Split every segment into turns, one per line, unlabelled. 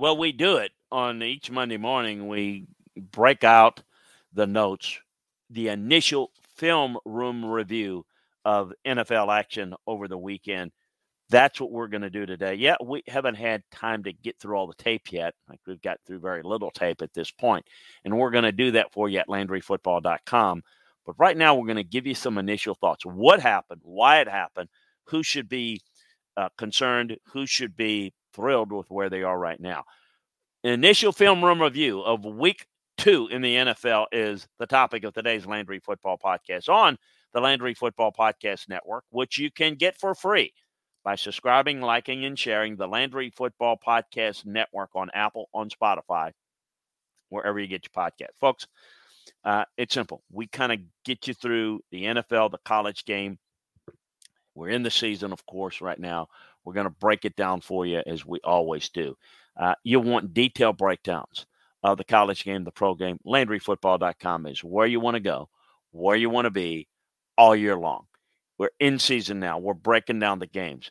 Well, we do it on each Monday morning. We break out the notes, the initial film room review of NFL action over the weekend. That's what we're going to do today. Yeah, we haven't had time to get through all the tape yet. Like we've got through very little tape at this point, and we're going to do that for you at LandryFootball.com. But right now, we're going to give you some initial thoughts. What happened? Why it happened? Who should be uh, concerned? Who should be thrilled with where they are right now? Initial film room review of week two in the NFL is the topic of today's Landry Football Podcast on the Landry Football Podcast Network, which you can get for free by subscribing, liking, and sharing the Landry Football Podcast Network on Apple, on Spotify, wherever you get your podcast. Folks, uh, it's simple. We kind of get you through the NFL, the college game. We're in the season, of course, right now. We're going to break it down for you as we always do. Uh, you want detailed breakdowns of the college game, the pro game. LandryFootball.com is where you want to go, where you want to be all year long. We're in season now. We're breaking down the games.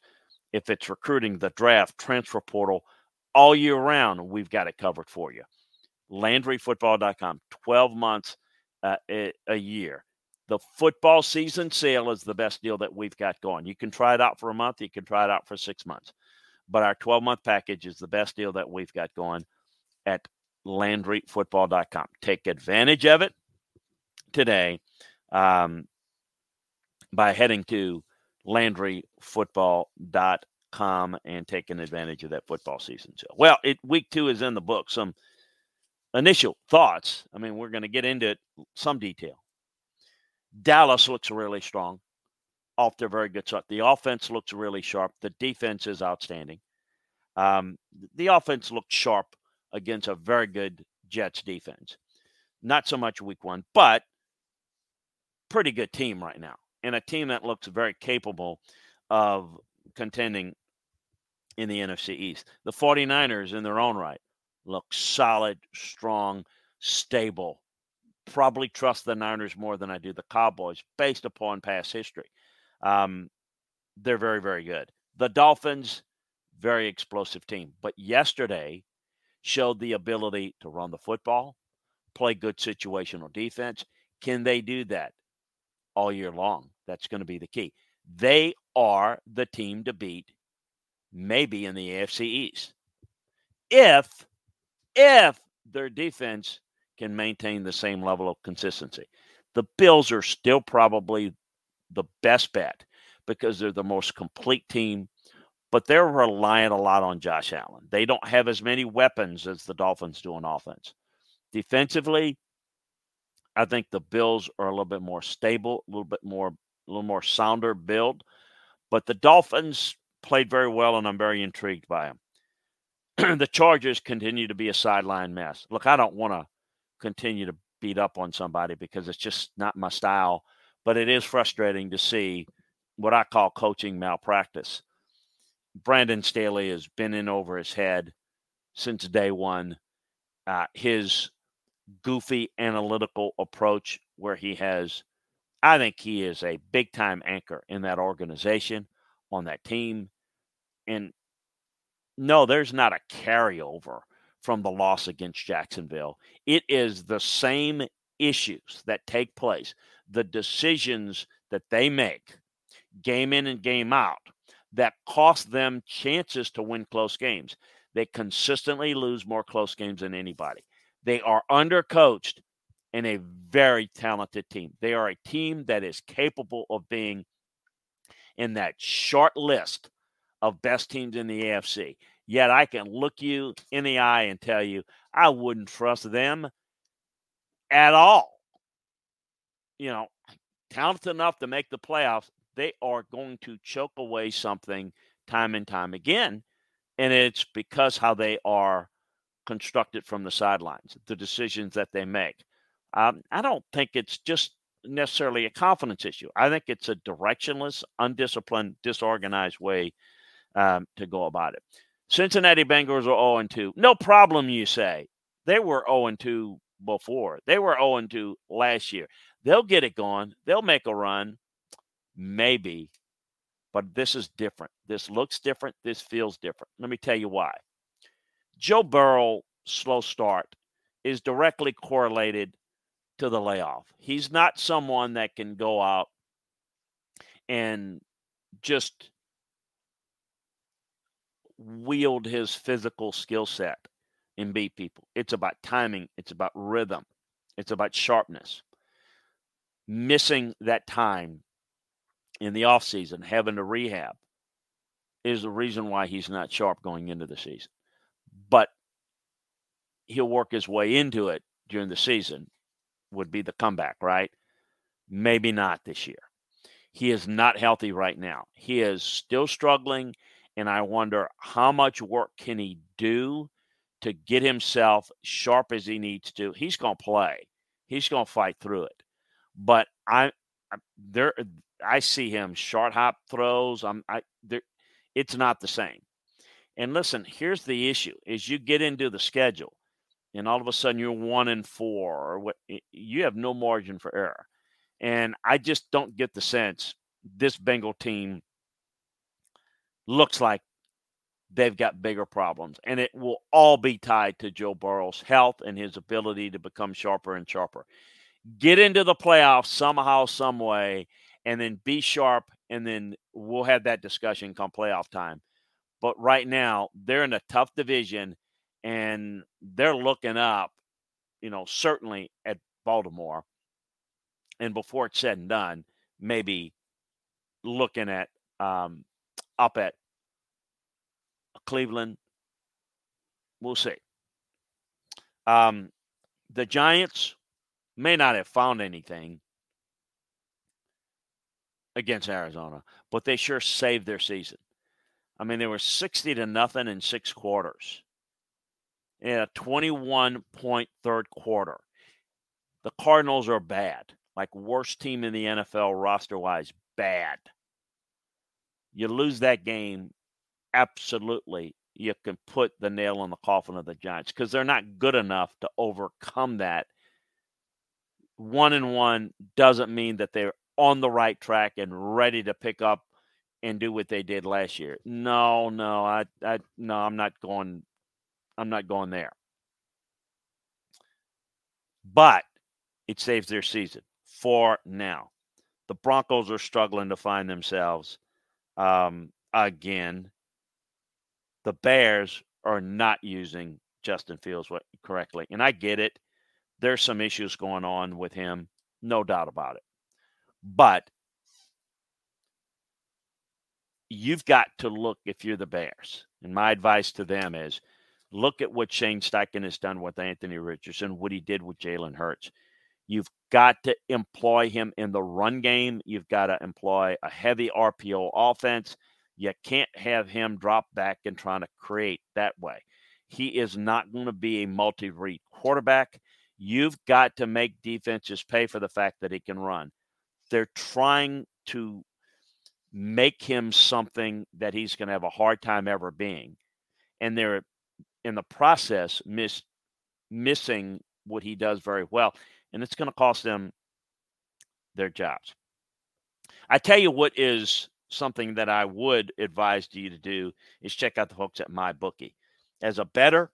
If it's recruiting, the draft, transfer portal, all year round, we've got it covered for you. LandryFootball.com, 12 months uh, a, a year. The football season sale is the best deal that we've got going. You can try it out for a month, you can try it out for six months. But our 12 month package is the best deal that we've got going at LandryFootball.com. Take advantage of it today um, by heading to LandryFootball.com and taking advantage of that football season. So, well, it, week two is in the book. Some initial thoughts. I mean, we're going to get into it, some detail. Dallas looks really strong off their very good start. The offense looks really sharp. The defense is outstanding. Um, the offense looked sharp against a very good Jets defense. Not so much week one, but pretty good team right now. And a team that looks very capable of contending in the NFC East. The 49ers, in their own right, look solid, strong, stable. Probably trust the Niners more than I do the Cowboys based upon past history. Um, they're very, very good. The Dolphins, very explosive team. But yesterday showed the ability to run the football, play good situational defense. Can they do that all year long? That's going to be the key. They are the team to beat, maybe in the AFC East. If, if their defense can maintain the same level of consistency. The Bills are still probably the best bet because they're the most complete team, but they're relying a lot on Josh Allen. They don't have as many weapons as the Dolphins do on offense. Defensively, I think the Bills are a little bit more stable, a little bit more, a little more sounder build, but the Dolphins played very well, and I'm very intrigued by them. the Chargers continue to be a sideline mess. Look, I don't want to continue to beat up on somebody because it's just not my style but it is frustrating to see what I call coaching malpractice. Brandon Staley has been in over his head since day one. Uh, his goofy analytical approach, where he has, I think he is a big time anchor in that organization, on that team. And no, there's not a carryover from the loss against Jacksonville. It is the same issues that take place, the decisions that they make game in and game out that cost them chances to win close games. They consistently lose more close games than anybody. They are undercoached and a very talented team. They are a team that is capable of being in that short list of best teams in the AFC. Yet I can look you in the eye and tell you I wouldn't trust them at all. You know, talented enough to make the playoffs, they are going to choke away something time and time again. And it's because how they are constructed from the sidelines, the decisions that they make. Um, I don't think it's just necessarily a confidence issue. I think it's a directionless, undisciplined, disorganized way um, to go about it. Cincinnati Bengals are 0 2. No problem, you say. They were 0 2 before. They were 0 2 last year. They'll get it going. They'll make a run. Maybe. But this is different. This looks different. This feels different. Let me tell you why. Joe Burrow slow start is directly correlated to the layoff. He's not someone that can go out and just wield his physical skill set and beat people. It's about timing, it's about rhythm, it's about sharpness. Missing that time in the offseason, having to rehab, is the reason why he's not sharp going into the season. But he'll work his way into it during the season would be the comeback, right? Maybe not this year. He is not healthy right now. He is still struggling, and I wonder how much work can he do to get himself sharp as he needs to. He's going to play. He's going to fight through it. But I, there I see him short hop throws. I'm I there it's not the same. And listen, here's the issue: is you get into the schedule and all of a sudden you're one and four what you have no margin for error and i just don't get the sense this bengal team looks like they've got bigger problems and it will all be tied to joe burrow's health and his ability to become sharper and sharper get into the playoffs somehow some way and then be sharp and then we'll have that discussion come playoff time but right now they're in a tough division and they're looking up, you know, certainly at Baltimore. And before it's said and done, maybe looking at um, up at Cleveland. We'll see. Um, the Giants may not have found anything against Arizona, but they sure saved their season. I mean, they were 60 to nothing in six quarters in a 21 point third quarter. The Cardinals are bad, like worst team in the NFL roster wise, bad. You lose that game, absolutely, you can put the nail in the coffin of the Giants because they're not good enough to overcome that. One and one doesn't mean that they're on the right track and ready to pick up and do what they did last year. No, no, I, I, no, I'm not going I'm not going there. But it saves their season for now. The Broncos are struggling to find themselves um, again. The Bears are not using Justin Fields correctly. And I get it. There's some issues going on with him, no doubt about it. But you've got to look if you're the Bears. And my advice to them is Look at what Shane Steichen has done with Anthony Richardson, what he did with Jalen Hurts. You've got to employ him in the run game. You've got to employ a heavy RPO offense. You can't have him drop back and trying to create that way. He is not going to be a multi read quarterback. You've got to make defenses pay for the fact that he can run. They're trying to make him something that he's going to have a hard time ever being. And they're in the process miss missing what he does very well, and it's going to cost them their jobs. I tell you what is something that I would advise you to do is check out the folks at MyBookie. As a bettor,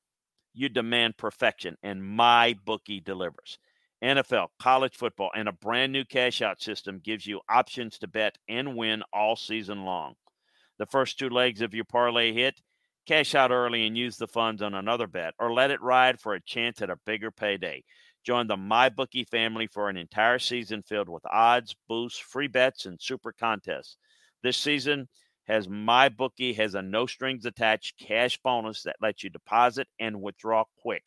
you demand perfection, and MyBookie delivers. NFL, college football, and a brand new cash out system gives you options to bet and win all season long. The first two legs of your parlay hit, cash out early and use the funds on another bet, or let it ride for a chance at a bigger payday. Join the MyBookie family for an entire season filled with odds, boosts, free bets, and super contests. This season has MyBookie has a no strings attached cash bonus that lets you deposit and withdraw quick.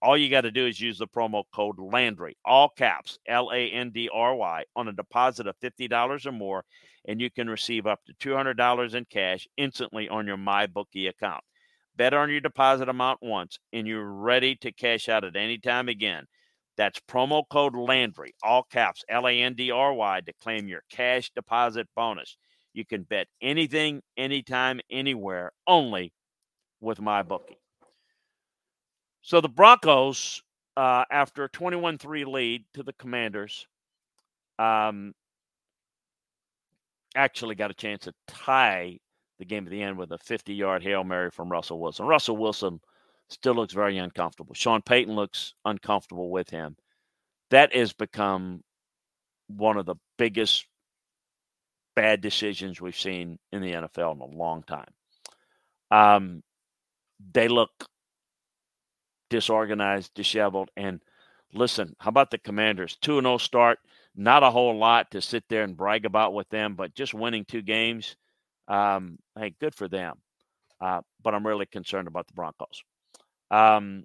All you got to do is use the promo code Landry, all caps, L A N D R Y, on a deposit of $50 or more, and you can receive up to $200 in cash instantly on your MyBookie account. Bet on your deposit amount once, and you're ready to cash out at any time again. That's promo code Landry, all caps, L A N D R Y, to claim your cash deposit bonus. You can bet anything, anytime, anywhere, only with MyBookie. So the Broncos, uh, after a 21 3 lead to the Commanders, um, actually got a chance to tie the game at the end with a 50 yard Hail Mary from Russell Wilson. Russell Wilson still looks very uncomfortable. Sean Payton looks uncomfortable with him. That has become one of the biggest bad decisions we've seen in the NFL in a long time. Um, they look disorganized, disheveled. And listen, how about the Commanders? 2 0 start. Not a whole lot to sit there and brag about with them, but just winning two games. Um, hey, good for them. Uh, but I'm really concerned about the Broncos. Um,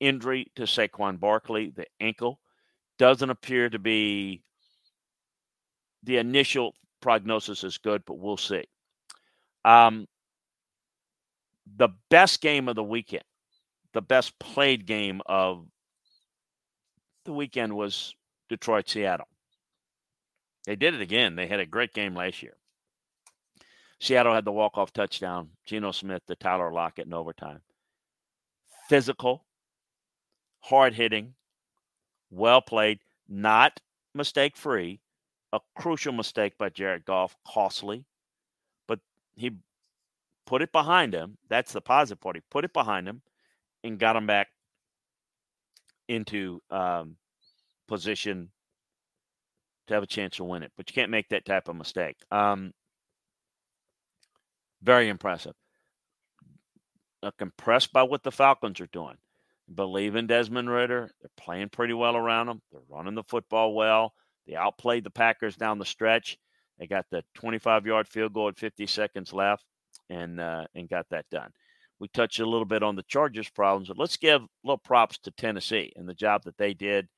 injury to Saquon Barkley, the ankle, doesn't appear to be the initial prognosis is good, but we'll see. Um, the best game of the weekend, the best played game of the weekend was Detroit Seattle. They did it again. They had a great game last year. Seattle had the walk-off touchdown. Geno Smith, the Tyler Lockett in overtime. Physical, hard hitting, well played, not mistake free. A crucial mistake by Jared Goff, costly, but he put it behind him. That's the positive part. He put it behind him and got him back into um, position to have a chance to win it. But you can't make that type of mistake. Um, very impressive. I'm impressed by what the Falcons are doing. Believe in Desmond Ridder. They're playing pretty well around him. They're running the football well. They outplayed the Packers down the stretch. They got the 25 yard field goal at 50 seconds left and uh, and got that done. We touched a little bit on the Chargers' problems, but let's give little props to Tennessee and the job that they did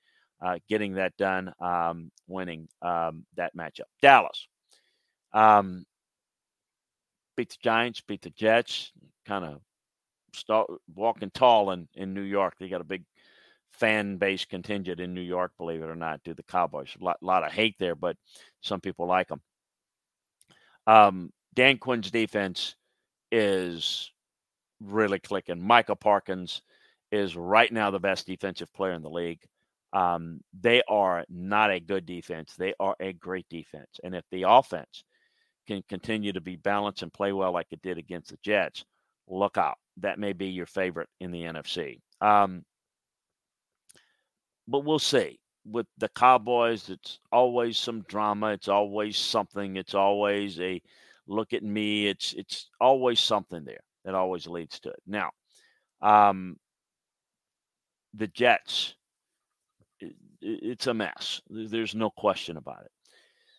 uh, getting that done, um, winning um, that matchup. Dallas um, beat the Giants, beat the Jets, kind of start walking tall in, in New York. They got a big fan base contingent in New York, believe it or not, to the Cowboys. A lot, lot of hate there, but some people like them. Um, Dan Quinn's defense is really clicking. Micah Parsons is right now the best defensive player in the league. Um, they are not a good defense. They are a great defense. And if the offense can continue to be balanced and play well like it did against the Jets, look out. That may be your favorite in the NFC. Um, but we'll see. with the Cowboys, it's always some drama. It's always something. It's always a look at me. It's it's always something there that always leads to it. Now, um, the Jets, it, it's a mess. There's no question about it.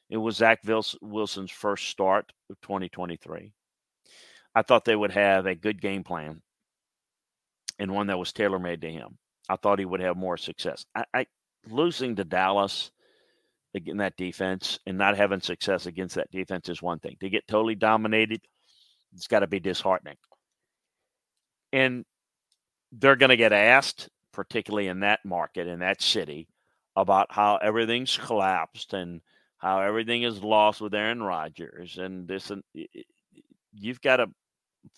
It was Zach Wilson's first start of 2023. I thought they would have a good game plan and one that was tailor made to him. I thought he would have more success. I, I losing to Dallas in that defense and not having success against that defense is one thing. To get totally dominated, it's got to be disheartening. And they're going to get asked, particularly in that market, in that city, about how everything's collapsed and how everything is lost with Aaron Rodgers and this and you've got to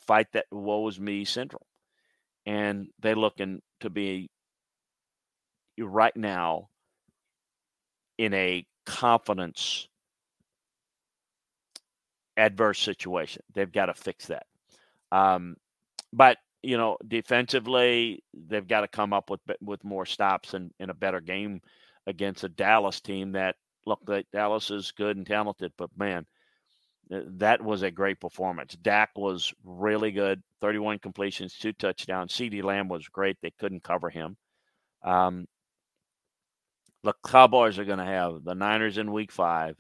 fight that woe is me syndrome. And they're looking to be right now in a confidence adverse situation. They've got to fix that. Um, but you know, defensively, they've got to come up with with more stops and in a better game against a Dallas team that look that Dallas is good and talented, but man, that was a great performance. Dak was really good, 31 completions, two touchdowns. CeeDee Lamb was great. They couldn't cover him. Um, the Cowboys are going to have the Niners in week five,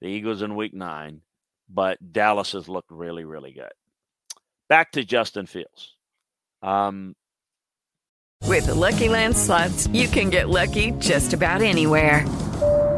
the Eagles in week nine, but Dallas has looked really, really good. Back to Justin Fields. Um,
With the Lucky Land slots, you can get lucky just about anywhere.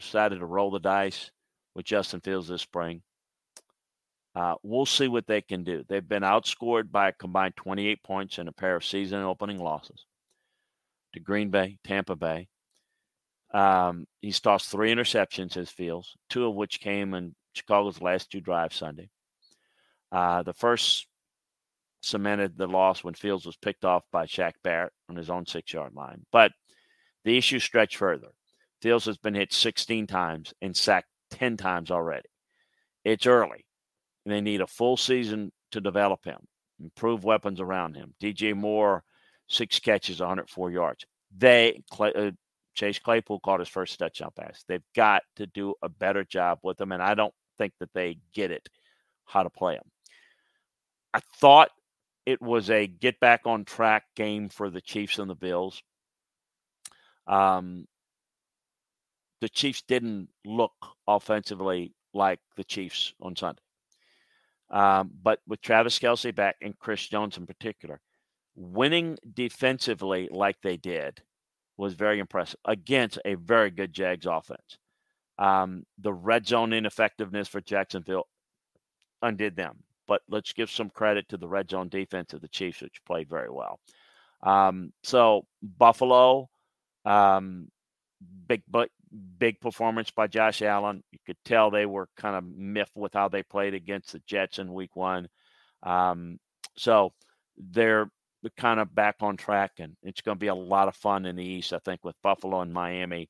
decided to roll the dice with Justin Fields this spring. Uh, we'll see what they can do. They've been outscored by a combined 28 points in a pair of season opening losses to Green Bay, Tampa Bay. Um, he's tossed three interceptions, his Fields, two of which came in Chicago's last two drives Sunday. Uh, the first cemented the loss when Fields was picked off by Shaq Barrett on his own six yard line. But the issue stretched further. Fields has been hit 16 times and sacked 10 times already. It's early. And they need a full season to develop him, improve weapons around him. DJ Moore, six catches, 104 yards. They, uh, Chase Claypool caught his first touchdown pass. They've got to do a better job with him, and I don't think that they get it how to play him. I thought it was a get back on track game for the Chiefs and the Bills. Um, the Chiefs didn't look offensively like the Chiefs on Sunday. Um, but with Travis Kelce back and Chris Jones in particular, winning defensively like they did was very impressive against a very good Jags offense. Um, the red zone ineffectiveness for Jacksonville undid them. But let's give some credit to the red zone defense of the Chiefs, which played very well. Um, so Buffalo, um, big but big performance by Josh Allen. You could tell they were kind of miffed with how they played against the Jets in week one. Um, so they're kind of back on track, and it's going to be a lot of fun in the East, I think, with Buffalo and Miami.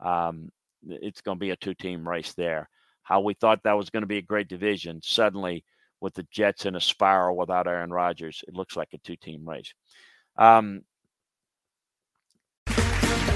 Um, it's going to be a two team race there. How we thought that was going to be a great division, suddenly with the Jets in a spiral without Aaron Rodgers, it looks like a two team race. Um,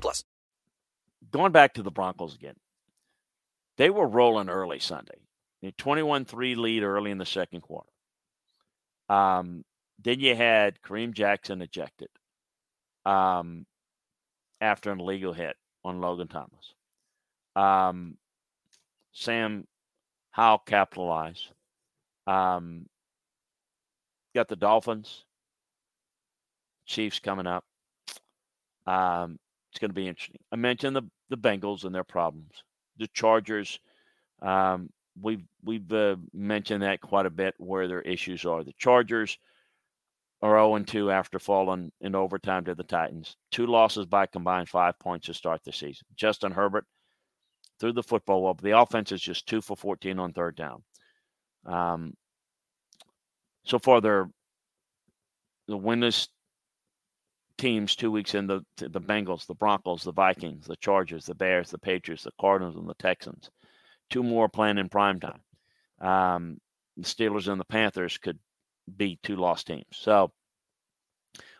plus.
Going back to the Broncos again, they were rolling early Sunday. 21-3 lead early in the second quarter. Um, then you had Kareem Jackson ejected um, after an illegal hit on Logan Thomas. Um, Sam Howell capitalized. Um, got the Dolphins, Chiefs coming up. Um, it's going to be interesting. I mentioned the the Bengals and their problems. The Chargers, um, we've we've uh, mentioned that quite a bit where their issues are. The Chargers are 0 2 after falling in overtime to the Titans. Two losses by combined five points to start the season. Justin Herbert threw the football but the offense is just two for 14 on third down. Um, so far, they're the winless teams two weeks in the the Bengals, the Broncos, the Vikings, the Chargers, the Bears, the Patriots, the Cardinals, and the Texans. Two more playing in prime time. Um, the Steelers and the Panthers could be two lost teams. So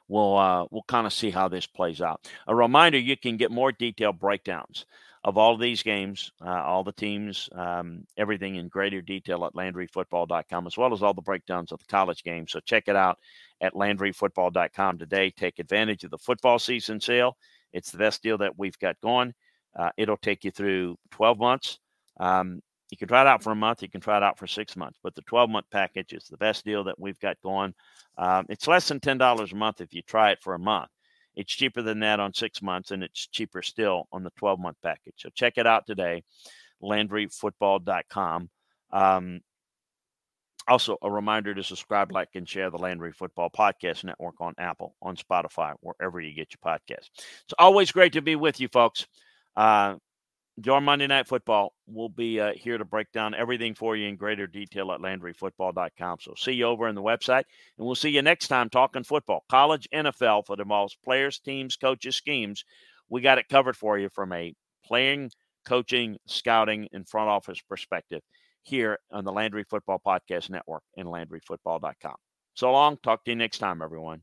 we'll uh, we'll kind of see how this plays out. A reminder: you can get more detailed breakdowns of all these games, uh, all the teams, um, everything in greater detail at LandryFootball.com, as well as all the breakdowns of the college games. So check it out at LandryFootball.com today. Take advantage of the football season sale. It's the best deal that we've got going. Uh, it'll take you through 12 months. Um, you can try it out for a month. You can try it out for six months. But the 12 month package is the best deal that we've got going. Um, it's less than $10 a month if you try it for a month. It's cheaper than that on six months, and it's cheaper still on the 12 month package. So check it out today, LandryFootball.com. Um, also, a reminder to subscribe, like, and share the Landry Football Podcast Network on Apple, on Spotify, wherever you get your podcasts. It's always great to be with you, folks. Uh, your Monday Night Football. We'll be uh, here to break down everything for you in greater detail at LandryFootball.com. So see you over on the website, and we'll see you next time talking football, college, NFL for the most players, teams, coaches, schemes. We got it covered for you from a playing, coaching, scouting, and front office perspective here on the Landry Football Podcast Network and LandryFootball.com. So long. Talk to you next time, everyone.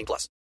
18 plus.